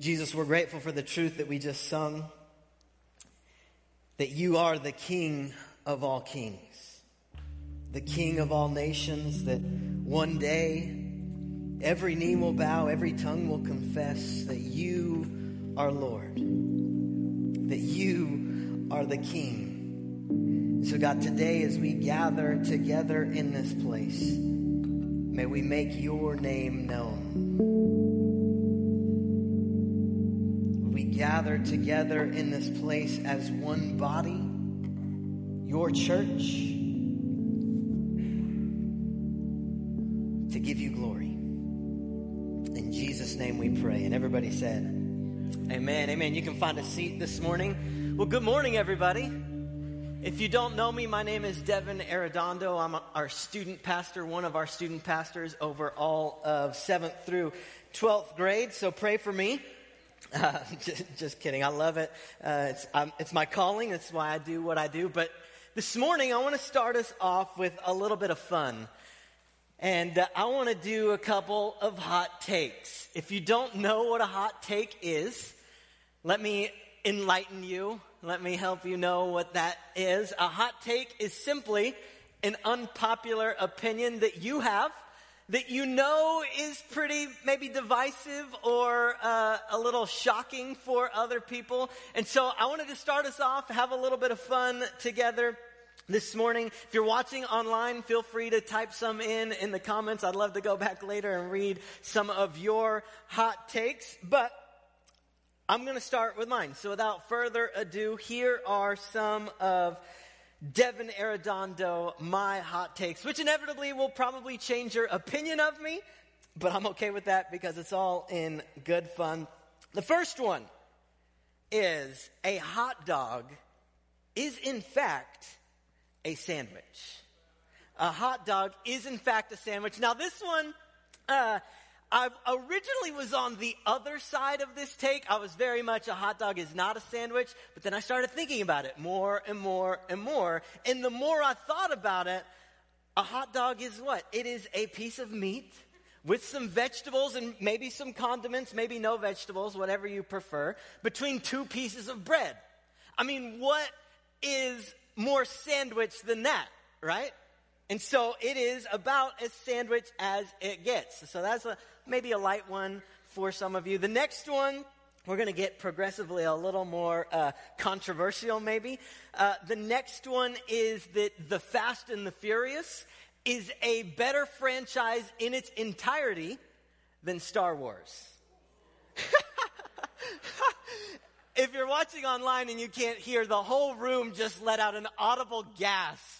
Jesus, we're grateful for the truth that we just sung that you are the King of all kings, the King of all nations, that one day every knee will bow, every tongue will confess that you are Lord, that you are the King. So, God, today as we gather together in this place, may we make your name known. Gather together in this place as one body, your church, to give you glory. In Jesus' name we pray. And everybody said, Amen. Amen. You can find a seat this morning. Well, good morning, everybody. If you don't know me, my name is Devon Arredondo. I'm our student pastor, one of our student pastors over all of 7th through 12th grade. So pray for me. Uh, just, just, kidding. I love it. Uh, it's, um, it's my calling. That's why I do what I do. But this morning, I want to start us off with a little bit of fun. And uh, I want to do a couple of hot takes. If you don't know what a hot take is, let me enlighten you. Let me help you know what that is. A hot take is simply an unpopular opinion that you have that you know is pretty maybe divisive or uh, a little shocking for other people. And so I wanted to start us off, have a little bit of fun together this morning. If you're watching online, feel free to type some in in the comments. I'd love to go back later and read some of your hot takes, but I'm going to start with mine. So without further ado, here are some of Devon Arredondo, my hot takes, which inevitably will probably change your opinion of me, but I'm okay with that because it's all in good fun. The first one is a hot dog is in fact a sandwich. A hot dog is in fact a sandwich. Now this one, uh, I originally was on the other side of this take. I was very much a hot dog is not a sandwich, but then I started thinking about it more and more and more. And the more I thought about it, a hot dog is what? It is a piece of meat with some vegetables and maybe some condiments, maybe no vegetables, whatever you prefer, between two pieces of bread. I mean, what is more sandwich than that, right? And so it is about as sandwich as it gets. So that's a, maybe a light one for some of you. The next one, we're going to get progressively a little more uh, controversial, maybe. Uh, the next one is that The Fast and the Furious is a better franchise in its entirety than Star Wars. if you're watching online and you can't hear, the whole room just let out an audible gasp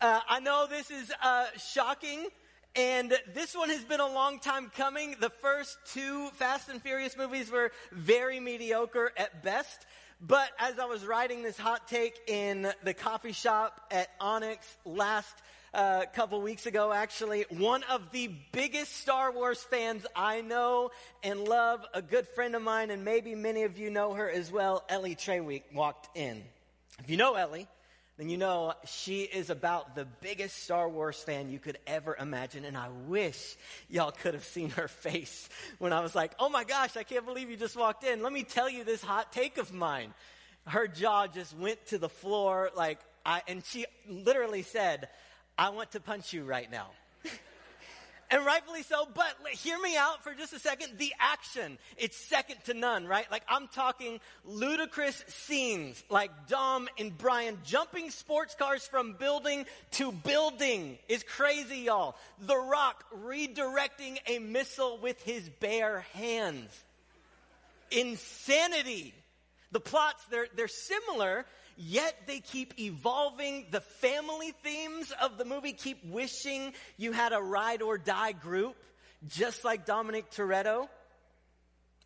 uh, I know this is uh, shocking, and this one has been a long time coming. The first two Fast and Furious movies were very mediocre at best. But as I was writing this hot take in the coffee shop at Onyx last uh, couple weeks ago, actually, one of the biggest Star Wars fans I know and love, a good friend of mine, and maybe many of you know her as well, Ellie Treweek, walked in. If you know Ellie, then you know she is about the biggest Star Wars fan you could ever imagine. And I wish y'all could have seen her face when I was like, oh my gosh, I can't believe you just walked in. Let me tell you this hot take of mine. Her jaw just went to the floor like I, and she literally said, I want to punch you right now and rightfully so, but hear me out for just a second. The action, it's second to none, right? Like I'm talking ludicrous scenes like Dom and Brian jumping sports cars from building to building is crazy, y'all. The Rock redirecting a missile with his bare hands. Insanity. The plots, they're, they're similar, yet they keep evolving. The family themes of the movie keep wishing you had a ride or die group, just like Dominic Toretto.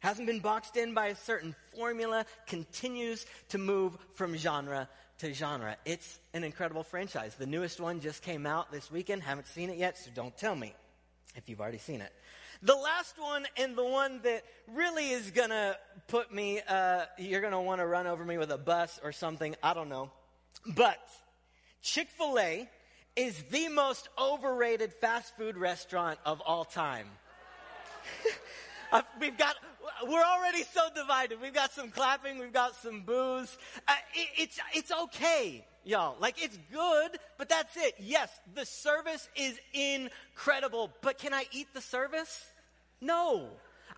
Hasn't been boxed in by a certain formula, continues to move from genre to genre. It's an incredible franchise. The newest one just came out this weekend. Haven't seen it yet, so don't tell me if you've already seen it. The last one and the one that really is gonna put me, uh, you're gonna wanna run over me with a bus or something, I don't know. But Chick fil A is the most overrated fast food restaurant of all time. we've got, we're already so divided. We've got some clapping, we've got some boos. Uh, it, it's, it's okay, y'all. Like, it's good, but that's it. Yes, the service is incredible, but can I eat the service? No.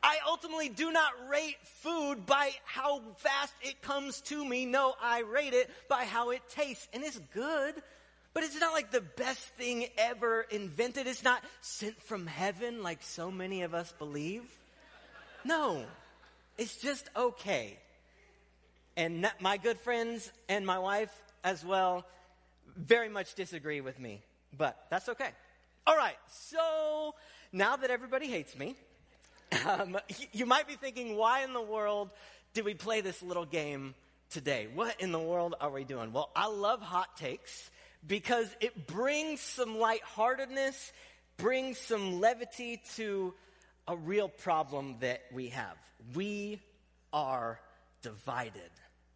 I ultimately do not rate food by how fast it comes to me. No, I rate it by how it tastes. And it's good, but it's not like the best thing ever invented. It's not sent from heaven like so many of us believe. No, it's just okay. And my good friends and my wife as well very much disagree with me, but that's okay. All right, so now that everybody hates me, um, you might be thinking, why in the world did we play this little game today? What in the world are we doing? Well, I love hot takes because it brings some lightheartedness, brings some levity to a real problem that we have. We are divided,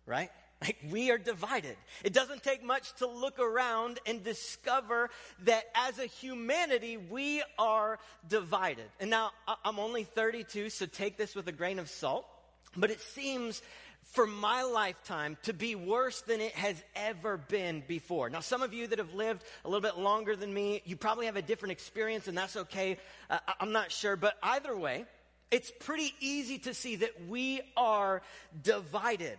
right? Like we are divided. It doesn't take much to look around and discover that as a humanity, we are divided. And now I'm only 32, so take this with a grain of salt. But it seems for my lifetime to be worse than it has ever been before. Now, some of you that have lived a little bit longer than me, you probably have a different experience, and that's okay. Uh, I'm not sure. But either way, it's pretty easy to see that we are divided.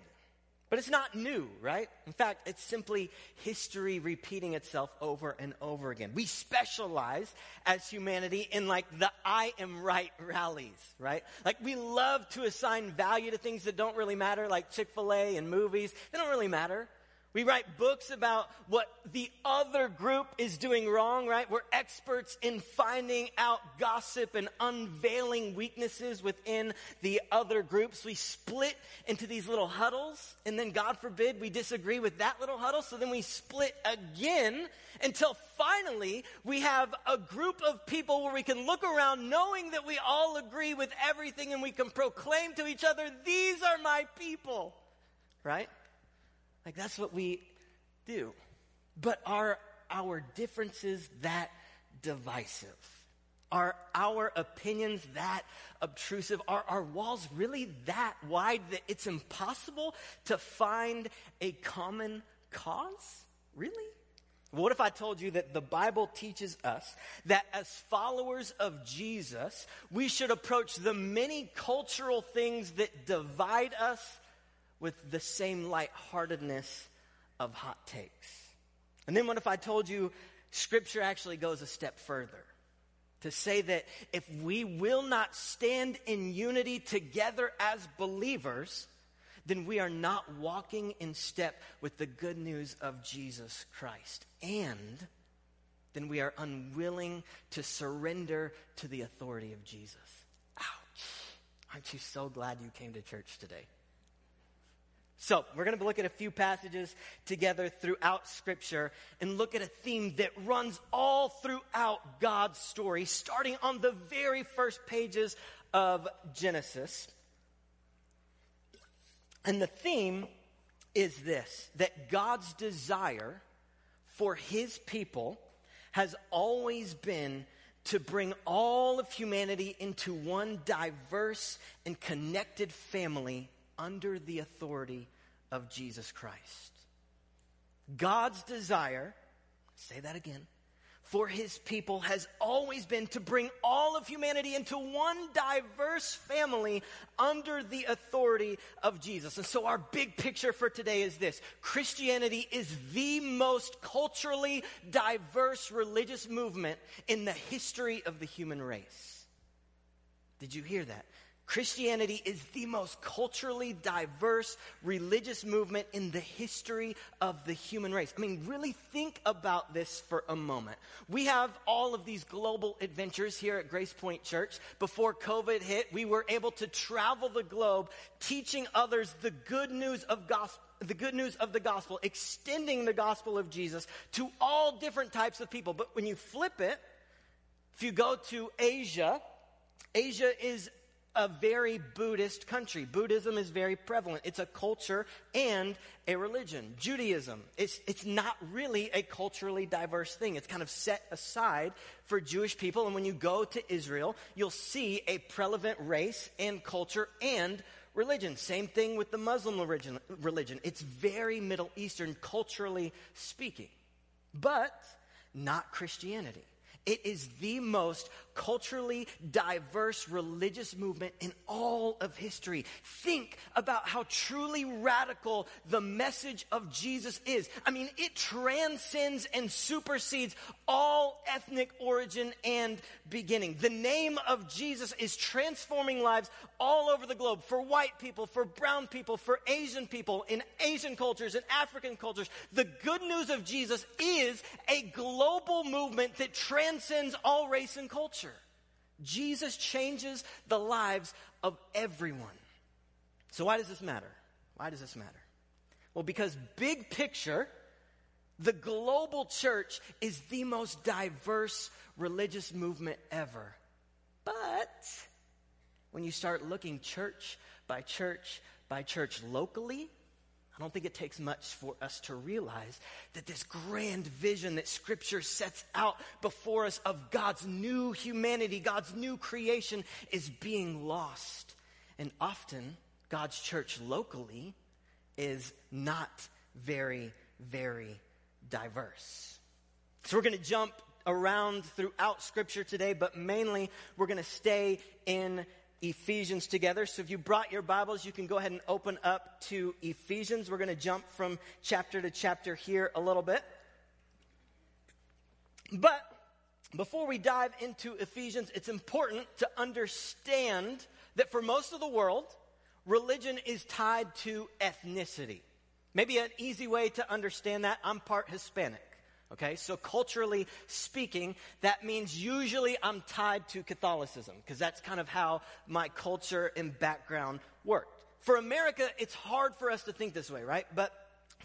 But it's not new, right? In fact, it's simply history repeating itself over and over again. We specialize as humanity in like the I am right rallies, right? Like we love to assign value to things that don't really matter, like Chick fil A and movies. They don't really matter. We write books about what the other group is doing wrong, right? We're experts in finding out gossip and unveiling weaknesses within the other groups. We split into these little huddles, and then God forbid we disagree with that little huddle, so then we split again until finally we have a group of people where we can look around knowing that we all agree with everything and we can proclaim to each other, these are my people, right? Like that's what we do. But are our differences that divisive? Are our opinions that obtrusive? Are our walls really that wide that it's impossible to find a common cause? Really? What if I told you that the Bible teaches us that as followers of Jesus, we should approach the many cultural things that divide us with the same lightheartedness of hot takes. And then what if I told you scripture actually goes a step further? To say that if we will not stand in unity together as believers, then we are not walking in step with the good news of Jesus Christ. And then we are unwilling to surrender to the authority of Jesus. Ouch. Aren't you so glad you came to church today? So, we're going to look at a few passages together throughout Scripture and look at a theme that runs all throughout God's story, starting on the very first pages of Genesis. And the theme is this that God's desire for his people has always been to bring all of humanity into one diverse and connected family under the authority of Jesus Christ. God's desire, say that again, for his people has always been to bring all of humanity into one diverse family under the authority of Jesus. And so our big picture for today is this. Christianity is the most culturally diverse religious movement in the history of the human race. Did you hear that? Christianity is the most culturally diverse religious movement in the history of the human race. I mean, really think about this for a moment. We have all of these global adventures here at Grace Point Church. Before COVID hit, we were able to travel the globe teaching others the good news of gospel the good news of the gospel, extending the gospel of Jesus to all different types of people. But when you flip it, if you go to Asia, Asia is a very Buddhist country. Buddhism is very prevalent. It's a culture and a religion. Judaism, it's, it's not really a culturally diverse thing. It's kind of set aside for Jewish people. And when you go to Israel, you'll see a prevalent race and culture and religion. Same thing with the Muslim religion. religion. It's very Middle Eastern, culturally speaking, but not Christianity. It is the most culturally diverse religious movement in all of history. Think about how truly radical the message of Jesus is. I mean, it transcends and supersedes all ethnic origin and beginning. The name of Jesus is transforming lives all over the globe for white people, for brown people, for Asian people, in Asian cultures, in African cultures. The good news of Jesus is a global movement that transcends all race and culture. Jesus changes the lives of everyone. So, why does this matter? Why does this matter? Well, because big picture, the global church is the most diverse religious movement ever. But when you start looking church by church by church locally, I don't think it takes much for us to realize that this grand vision that Scripture sets out before us of God's new humanity, God's new creation, is being lost. And often, God's church locally is not very, very diverse. So we're going to jump around throughout Scripture today, but mainly we're going to stay in Ephesians together. So if you brought your Bibles, you can go ahead and open up to Ephesians. We're going to jump from chapter to chapter here a little bit. But before we dive into Ephesians, it's important to understand that for most of the world, religion is tied to ethnicity. Maybe an easy way to understand that I'm part Hispanic. Okay, so culturally speaking, that means usually I'm tied to Catholicism because that's kind of how my culture and background worked. For America, it's hard for us to think this way, right? But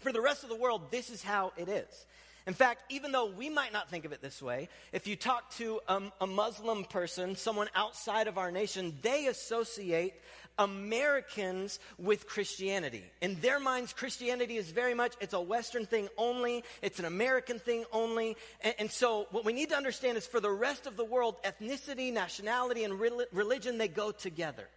for the rest of the world, this is how it is. In fact, even though we might not think of it this way, if you talk to um, a Muslim person, someone outside of our nation, they associate Americans with Christianity. In their minds, Christianity is very much, it's a Western thing only, it's an American thing only. And, and so what we need to understand is for the rest of the world, ethnicity, nationality, and re- religion, they go together.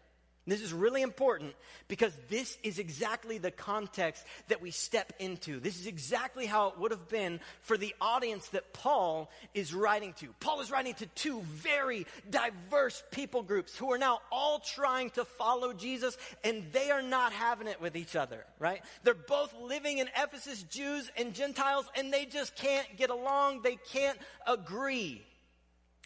This is really important because this is exactly the context that we step into. This is exactly how it would have been for the audience that Paul is writing to. Paul is writing to two very diverse people groups who are now all trying to follow Jesus and they are not having it with each other, right? They're both living in Ephesus, Jews and Gentiles, and they just can't get along. They can't agree.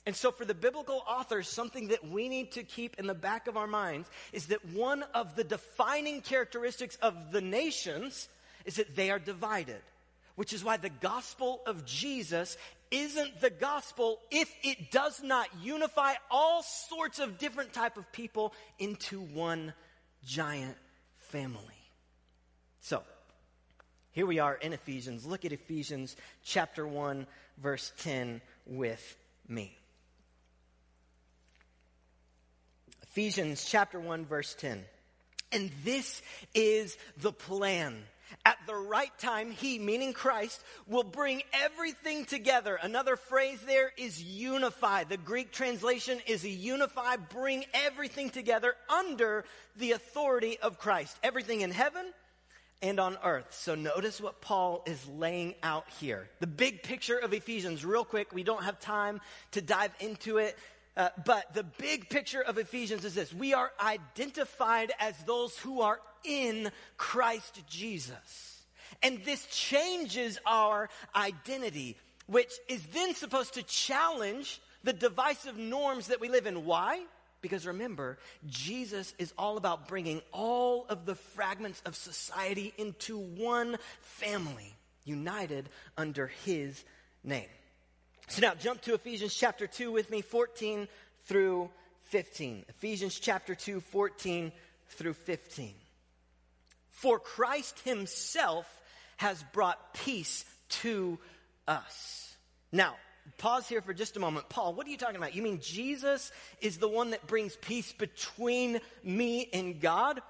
And so, for the biblical authors, something that we need to keep in the back of our minds is that one of the defining characteristics of the nations is that they are divided, which is why the gospel of Jesus isn't the gospel if it does not unify all sorts of different type of people into one giant family. So, here we are in Ephesians. Look at Ephesians chapter 1 verse 10 with me. Ephesians chapter 1 verse 10. And this is the plan. At the right time, he, meaning Christ, will bring everything together. Another phrase there is unify. The Greek translation is unify, bring everything together under the authority of Christ. Everything in heaven and on earth. So notice what Paul is laying out here. The big picture of Ephesians, real quick. We don't have time to dive into it. Uh, but the big picture of Ephesians is this we are identified as those who are in Christ Jesus. And this changes our identity, which is then supposed to challenge the divisive norms that we live in. Why? Because remember, Jesus is all about bringing all of the fragments of society into one family, united under his name. So now jump to Ephesians chapter 2 with me, 14 through 15. Ephesians chapter 2, 14 through 15. For Christ himself has brought peace to us. Now, pause here for just a moment. Paul, what are you talking about? You mean Jesus is the one that brings peace between me and God?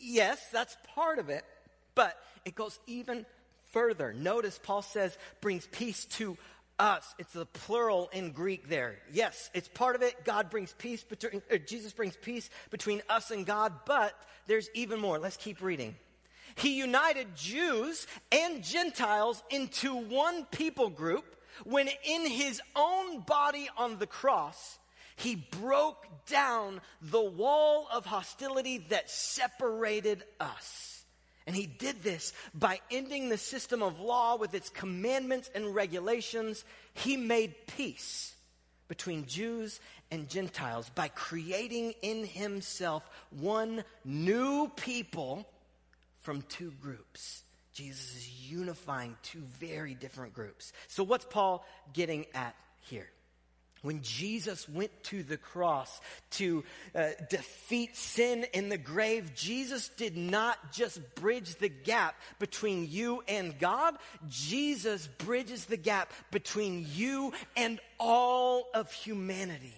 Yes, that's part of it. But it goes even further. Notice Paul says brings peace to us. It's the plural in Greek there. Yes, it's part of it. God brings peace between, Jesus brings peace between us and God, but there's even more. Let's keep reading. He united Jews and Gentiles into one people group when in his own body on the cross, he broke down the wall of hostility that separated us. And he did this by ending the system of law with its commandments and regulations. He made peace between Jews and Gentiles by creating in himself one new people from two groups. Jesus is unifying two very different groups. So, what's Paul getting at here? When Jesus went to the cross to uh, defeat sin in the grave, Jesus did not just bridge the gap between you and God. Jesus bridges the gap between you and all of humanity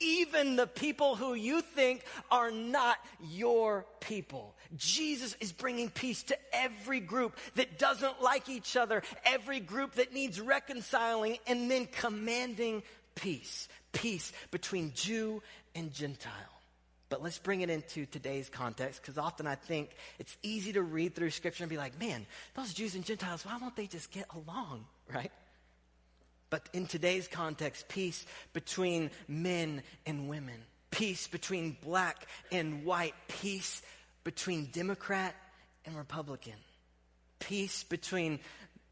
even the people who you think are not your people. Jesus is bringing peace to every group that doesn't like each other, every group that needs reconciling, and then commanding peace. Peace between Jew and Gentile. But let's bring it into today's context because often I think it's easy to read through scripture and be like, man, those Jews and Gentiles, why won't they just get along, right? But in today's context, peace between men and women, peace between black and white, peace between Democrat and Republican, peace between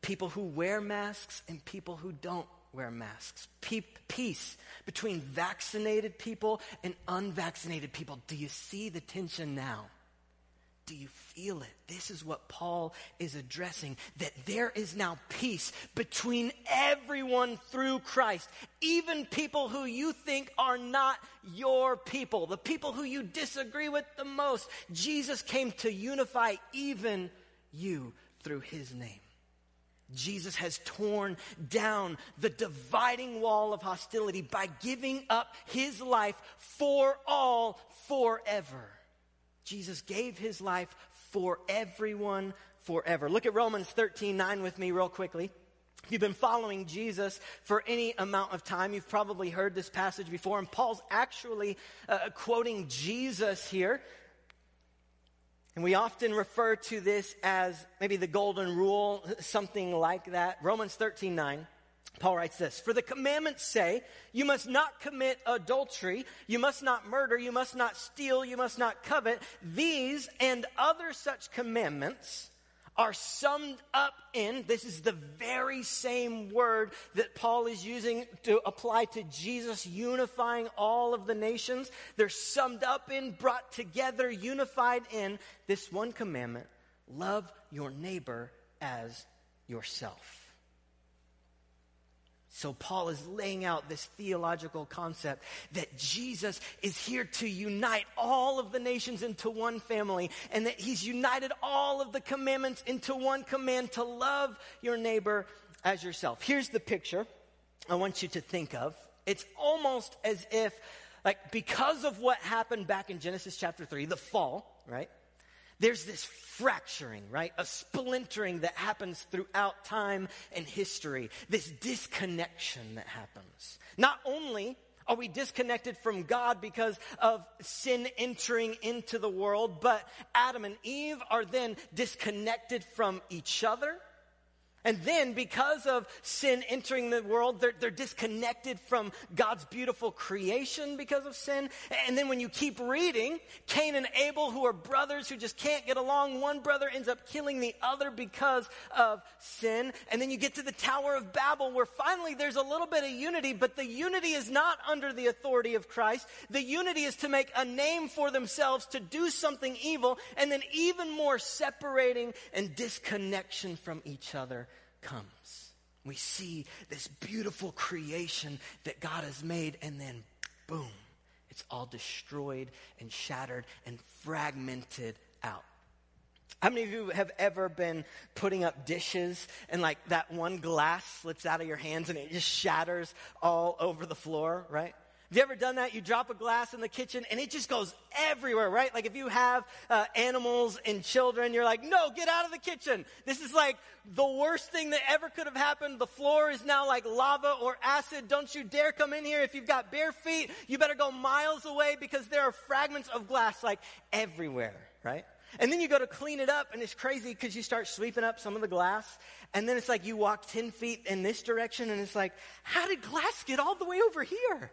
people who wear masks and people who don't wear masks, peace between vaccinated people and unvaccinated people. Do you see the tension now? Do you feel it? This is what Paul is addressing that there is now peace between everyone through Christ, even people who you think are not your people, the people who you disagree with the most. Jesus came to unify even you through his name. Jesus has torn down the dividing wall of hostility by giving up his life for all forever. Jesus gave his life for everyone forever. Look at Romans 13 9 with me, real quickly. If you've been following Jesus for any amount of time, you've probably heard this passage before. And Paul's actually uh, quoting Jesus here. And we often refer to this as maybe the golden rule, something like that. Romans 13 9. Paul writes this For the commandments say, you must not commit adultery, you must not murder, you must not steal, you must not covet. These and other such commandments are summed up in this is the very same word that Paul is using to apply to Jesus unifying all of the nations. They're summed up in, brought together, unified in this one commandment love your neighbor as yourself. So, Paul is laying out this theological concept that Jesus is here to unite all of the nations into one family, and that he's united all of the commandments into one command to love your neighbor as yourself. Here's the picture I want you to think of. It's almost as if, like, because of what happened back in Genesis chapter 3, the fall, right? There's this fracturing, right? A splintering that happens throughout time and history, this disconnection that happens. Not only are we disconnected from God because of sin entering into the world, but Adam and Eve are then disconnected from each other and then, because of sin entering the world, they're, they're, disconnected from God's beautiful creation because of sin. And then, when you keep reading, Cain and Abel, who are brothers who just can't get along, one brother ends up killing the other because of sin. And then you get to the Tower of Babel, where finally there's a little bit of unity, but the unity is not under the authority of Christ. The unity is to make a name for themselves, to do something evil, and then even more separating and disconnection from each other comes. We see this beautiful creation that God has made, and then boom, it's all destroyed and shattered and fragmented out. How many of you have ever been putting up dishes and like that one glass slips out of your hands and it just shatters all over the floor, right? Have you ever done that? You drop a glass in the kitchen and it just goes everywhere, right? Like if you have uh, animals and children, you're like, no, get out of the kitchen. This is like the worst thing that ever could have happened. The floor is now like lava or acid. Don't you dare come in here. If you've got bare feet, you better go miles away because there are fragments of glass like everywhere, right? And then you go to clean it up and it's crazy because you start sweeping up some of the glass. And then it's like you walk 10 feet in this direction and it's like, how did glass get all the way over here?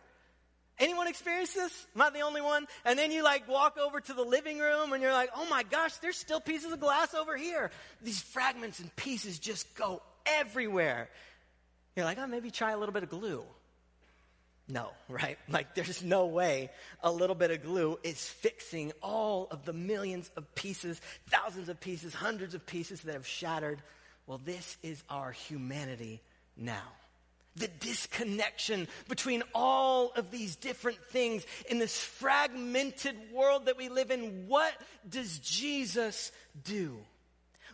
Anyone experience this? Am I the only one? And then you like walk over to the living room and you're like, oh my gosh, there's still pieces of glass over here. These fragments and pieces just go everywhere. You're like, oh, maybe try a little bit of glue. No, right? Like there's no way a little bit of glue is fixing all of the millions of pieces, thousands of pieces, hundreds of pieces that have shattered. Well, this is our humanity now the disconnection between all of these different things in this fragmented world that we live in. What does Jesus do?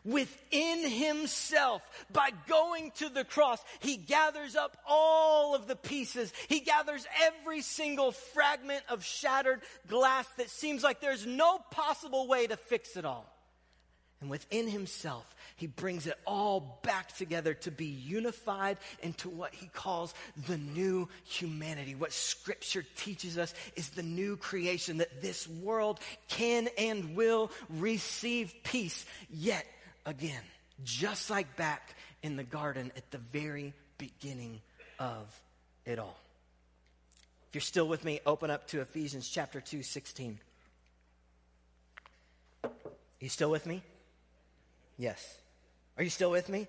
Within himself, by going to the cross, he gathers up all of the pieces. He gathers every single fragment of shattered glass that seems like there's no possible way to fix it all. And within himself, he brings it all back together to be unified into what he calls the new humanity. What scripture teaches us is the new creation that this world can and will receive peace yet again. Just like back in the garden at the very beginning of it all. If you're still with me, open up to Ephesians chapter 2, 16. You still with me? Yes. Are you still with me?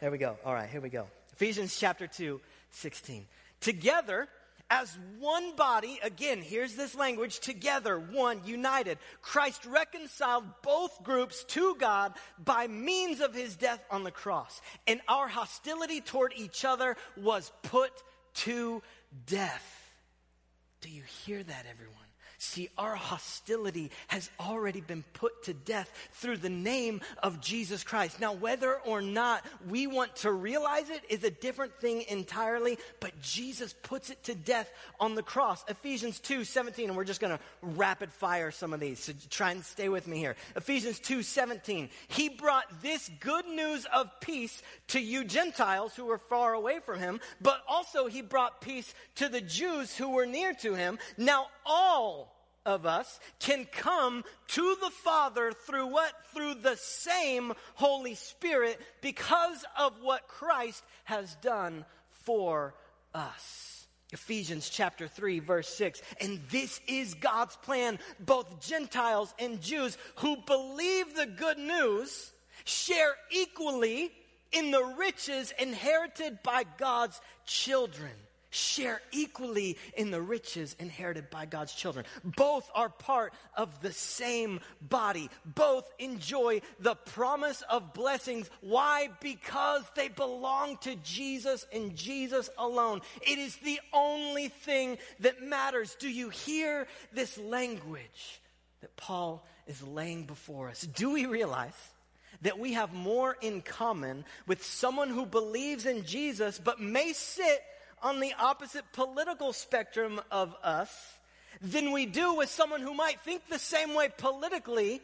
There we go. All right, here we go. Ephesians chapter 2, 16. Together, as one body, again, here's this language, together, one, united. Christ reconciled both groups to God by means of his death on the cross. And our hostility toward each other was put to death. Do you hear that, everyone? See, our hostility has already been put to death through the name of Jesus Christ. Now, whether or not we want to realize it is a different thing entirely, but Jesus puts it to death on the cross. Ephesians 2 17, and we're just going to rapid fire some of these, so try and stay with me here. Ephesians 2 17, He brought this good news of peace to you Gentiles who were far away from Him, but also He brought peace to the Jews who were near to Him. Now, all of us can come to the Father through what? Through the same Holy Spirit because of what Christ has done for us. Ephesians chapter 3 verse 6. And this is God's plan. Both Gentiles and Jews who believe the good news share equally in the riches inherited by God's children share equally in the riches inherited by God's children. Both are part of the same body. Both enjoy the promise of blessings. Why? Because they belong to Jesus and Jesus alone. It is the only thing that matters. Do you hear this language that Paul is laying before us? Do we realize? That we have more in common with someone who believes in Jesus but may sit on the opposite political spectrum of us than we do with someone who might think the same way politically.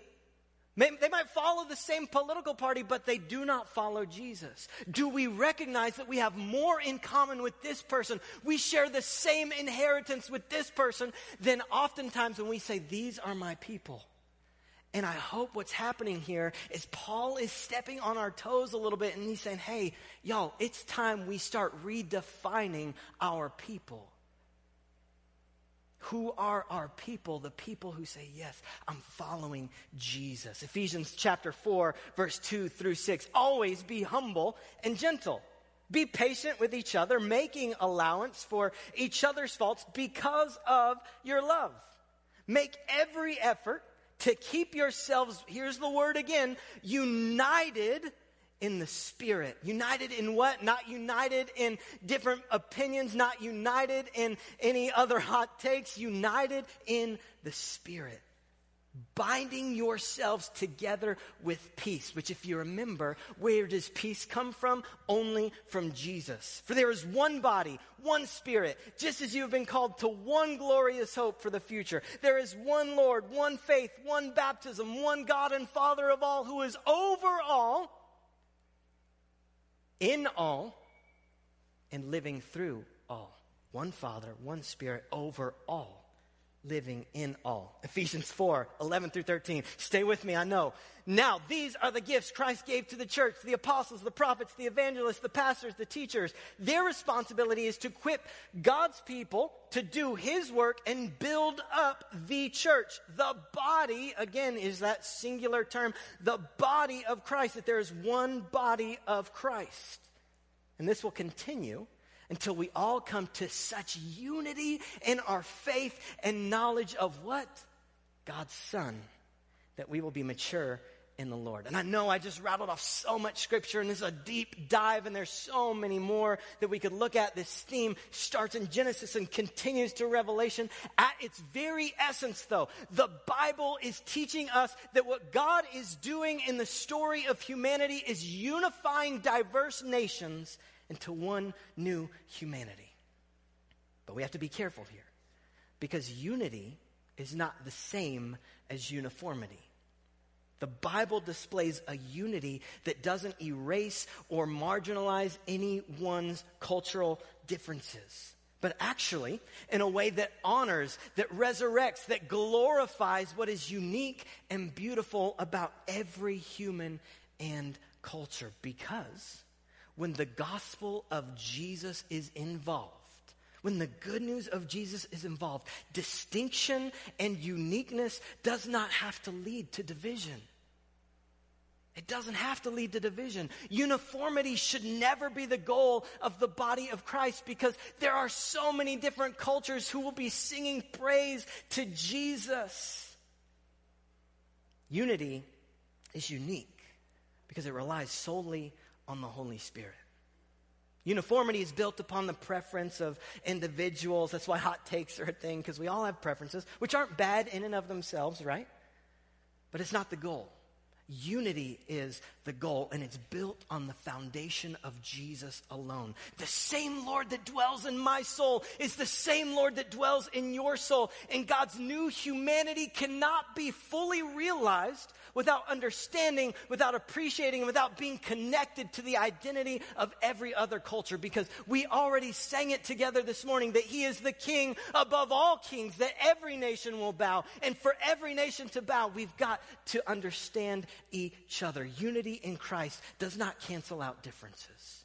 They might follow the same political party, but they do not follow Jesus. Do we recognize that we have more in common with this person? We share the same inheritance with this person than oftentimes when we say, These are my people. And I hope what's happening here is Paul is stepping on our toes a little bit and he's saying, hey, y'all, it's time we start redefining our people. Who are our people? The people who say, Yes, I'm following Jesus. Ephesians chapter 4, verse 2 through 6. Always be humble and gentle. Be patient with each other, making allowance for each other's faults because of your love. Make every effort to keep yourselves, here's the word again, united in the Spirit. United in what? Not united in different opinions, not united in any other hot takes, united in the Spirit. Binding yourselves together with peace, which, if you remember, where does peace come from? Only from Jesus. For there is one body, one spirit, just as you have been called to one glorious hope for the future. There is one Lord, one faith, one baptism, one God and Father of all, who is over all, in all, and living through all. One Father, one Spirit, over all living in all. Ephesians 4 11 through 13. Stay with me, I know. Now, these are the gifts Christ gave to the church the apostles, the prophets, the evangelists, the pastors, the teachers. Their responsibility is to equip God's people to do His work and build up the church. The body, again, is that singular term, the body of Christ, that there is one body of Christ. And this will continue until we all come to such unity in our faith and knowledge of what? God's Son, that we will be mature in the Lord. And I know I just rattled off so much scripture and this is a deep dive and there's so many more that we could look at. This theme starts in Genesis and continues to Revelation. At its very essence though, the Bible is teaching us that what God is doing in the story of humanity is unifying diverse nations into one new humanity. But we have to be careful here because unity is not the same as uniformity. The Bible displays a unity that doesn't erase or marginalize anyone's cultural differences, but actually in a way that honors, that resurrects, that glorifies what is unique and beautiful about every human and culture because when the gospel of Jesus is involved, when the good news of Jesus is involved, distinction and uniqueness does not have to lead to division. It doesn't have to lead to division. Uniformity should never be the goal of the body of Christ because there are so many different cultures who will be singing praise to Jesus. Unity is unique because it relies solely on the Holy Spirit. Uniformity is built upon the preference of individuals. That's why hot takes are a thing, because we all have preferences, which aren't bad in and of themselves, right? But it's not the goal. Unity is the goal, and it's built on the foundation of Jesus alone. The same Lord that dwells in my soul is the same Lord that dwells in your soul. And God's new humanity cannot be fully realized without understanding, without appreciating, and without being connected to the identity of every other culture. Because we already sang it together this morning that He is the King above all kings, that every nation will bow. And for every nation to bow, we've got to understand each other. Unity in Christ does not cancel out differences.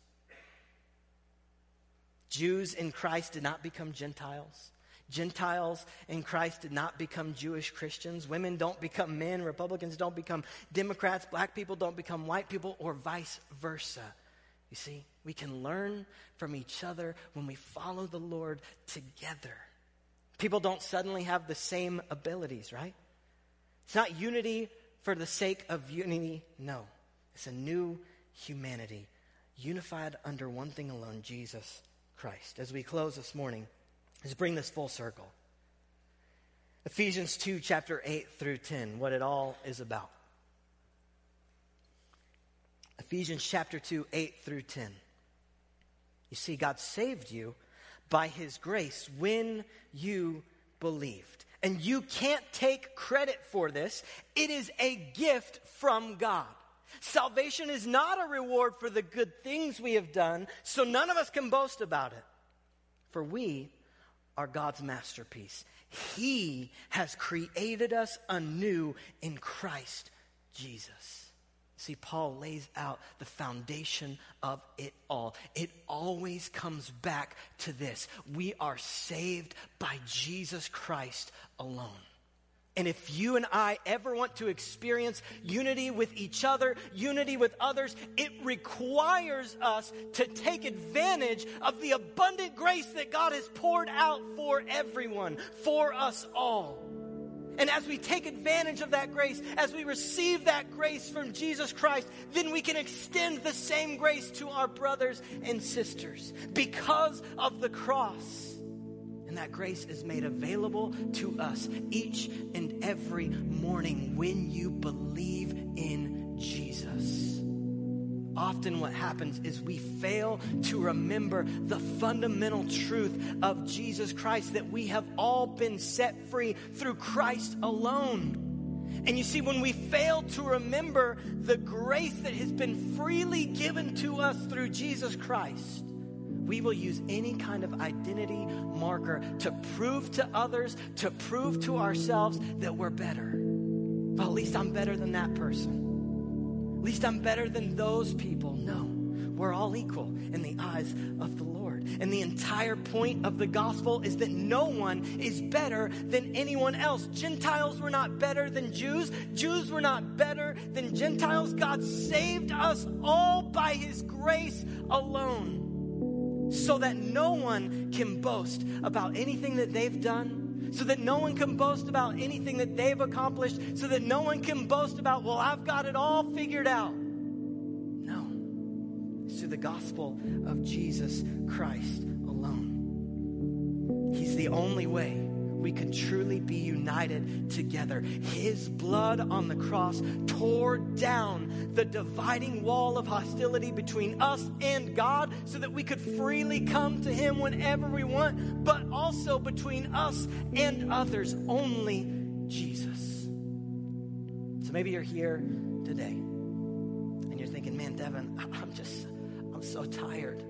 Jews in Christ did not become Gentiles. Gentiles in Christ did not become Jewish Christians. Women don't become men. Republicans don't become Democrats. Black people don't become white people, or vice versa. You see, we can learn from each other when we follow the Lord together. People don't suddenly have the same abilities, right? It's not unity for the sake of unity. No, it's a new humanity, unified under one thing alone Jesus Christ. As we close this morning, let's bring this full circle. Ephesians 2, chapter 8 through 10, what it all is about. Ephesians chapter 2, 8 through 10. You see, God saved you by his grace when you believed. And you can't take credit for this. It is a gift from God. Salvation is not a reward for the good things we have done, so none of us can boast about it. For we are God's masterpiece. He has created us anew in Christ Jesus. See, Paul lays out the foundation of it all. It always comes back to this. We are saved by Jesus Christ alone. And if you and I ever want to experience unity with each other, unity with others, it requires us to take advantage of the abundant grace that God has poured out for everyone, for us all. And as we take advantage of that grace, as we receive that grace from Jesus Christ, then we can extend the same grace to our brothers and sisters because of the cross. And that grace is made available to us each and every morning when you believe in Jesus. Often, what happens is we fail to remember the fundamental truth of Jesus Christ that we have all been set free through Christ alone. And you see, when we fail to remember the grace that has been freely given to us through Jesus Christ, we will use any kind of identity marker to prove to others, to prove to ourselves that we're better. Well, at least I'm better than that person. At least I'm better than those people. No, we're all equal in the eyes of the Lord. And the entire point of the gospel is that no one is better than anyone else. Gentiles were not better than Jews. Jews were not better than Gentiles. God saved us all by his grace alone so that no one can boast about anything that they've done, so that no one can boast about anything that they've accomplished, so that no one can boast about, well, I've got it all figured out. No, it's through the gospel of Jesus Christ alone. He's the only way we can truly be united together. His blood on the cross tore down the dividing wall of hostility between us and God so that we could freely come to Him whenever we want, but also between us and others. Only Jesus. So maybe you're here today and you're thinking, man, Devon, I'm just, I'm so tired.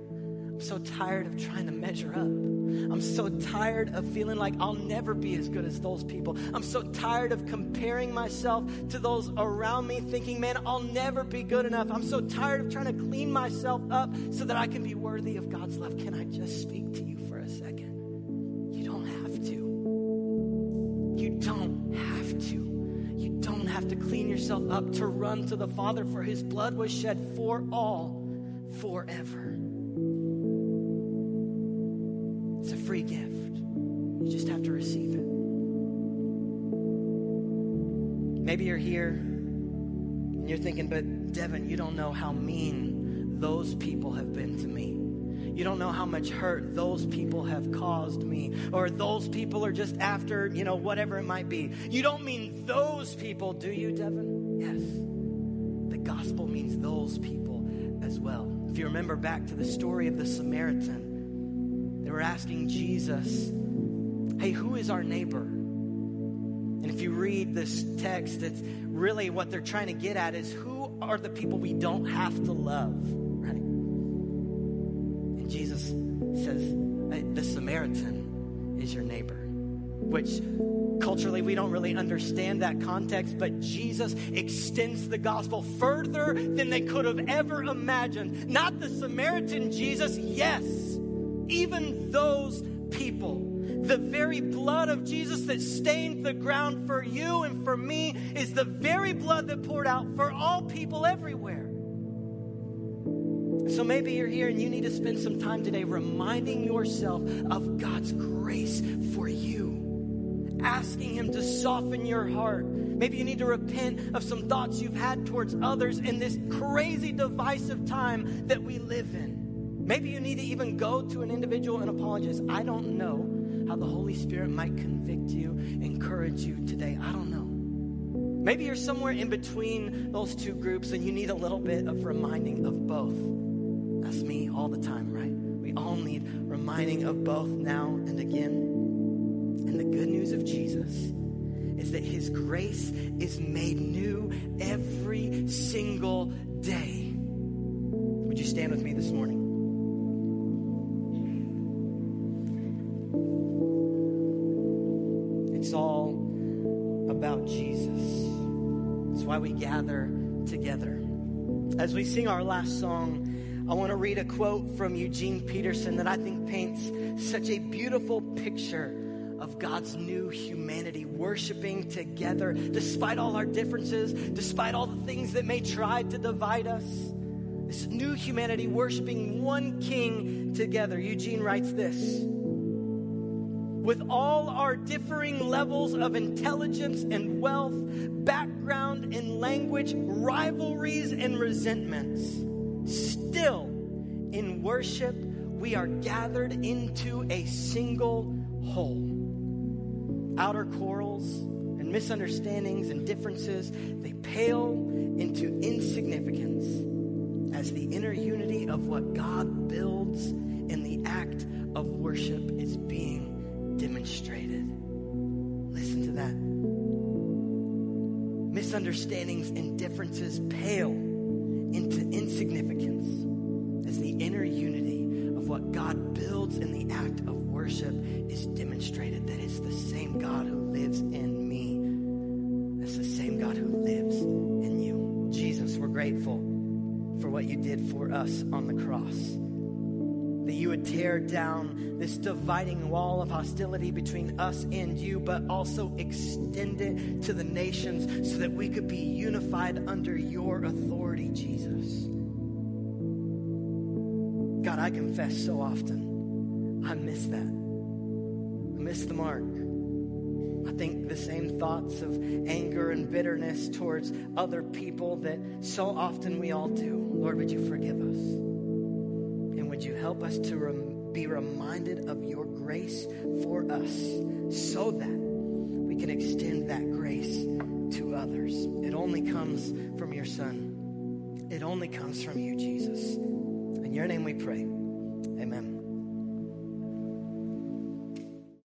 I'm so tired of trying to measure up. I'm so tired of feeling like I'll never be as good as those people. I'm so tired of comparing myself to those around me, thinking, man, I'll never be good enough. I'm so tired of trying to clean myself up so that I can be worthy of God's love. Can I just speak to you for a second? You don't have to. You don't have to. You don't have to clean yourself up to run to the Father, for his blood was shed for all forever. Free gift. You just have to receive it. Maybe you're here and you're thinking, but Devon, you don't know how mean those people have been to me. You don't know how much hurt those people have caused me, or those people are just after, you know, whatever it might be. You don't mean those people, do you, Devon? Yes. The gospel means those people as well. If you remember back to the story of the Samaritan, were asking Jesus, Hey, who is our neighbor? And if you read this text, it's really what they're trying to get at is who are the people we don't have to love, right? And Jesus says, The Samaritan is your neighbor, which culturally we don't really understand that context, but Jesus extends the gospel further than they could have ever imagined. Not the Samaritan Jesus, yes, even those people. The very blood of Jesus that stained the ground for you and for me is the very blood that poured out for all people everywhere. So maybe you're here and you need to spend some time today reminding yourself of God's grace for you, asking Him to soften your heart. Maybe you need to repent of some thoughts you've had towards others in this crazy, divisive time that we live in. Maybe you need to even go to an individual and apologize. I don't know how the Holy Spirit might convict you, encourage you today. I don't know. Maybe you're somewhere in between those two groups and you need a little bit of reminding of both. That's me all the time, right? We all need reminding of both now and again. And the good news of Jesus is that his grace is made new every single day. Would you stand with me this morning? It's all about Jesus. That's why we gather together. As we sing our last song, I want to read a quote from Eugene Peterson that I think paints such a beautiful picture of God's new humanity, worshiping together despite all our differences, despite all the things that may try to divide us. This new humanity worshiping one king together. Eugene writes this with all our differing levels of intelligence and wealth, background and language, rivalries and resentments, still in worship, we are gathered into a single whole. Outer quarrels and misunderstandings and differences, they pale into insignificance as the inner unity of what God builds in the act of worship is being demonstrated. Listen to that. Misunderstandings and differences pale into insignificance as the inner unity of what God builds in the act of worship is demonstrated that it's the same God who lives in me. It's the same God who lives in you. Jesus, we're grateful for what you did for us on the cross. Would tear down this dividing wall of hostility between us and you, but also extend it to the nations so that we could be unified under your authority, Jesus. God, I confess so often I miss that. I miss the mark. I think the same thoughts of anger and bitterness towards other people that so often we all do. Lord, would you forgive us? Would you help us to rem- be reminded of your grace for us so that we can extend that grace to others? It only comes from your Son, it only comes from you, Jesus. In your name we pray.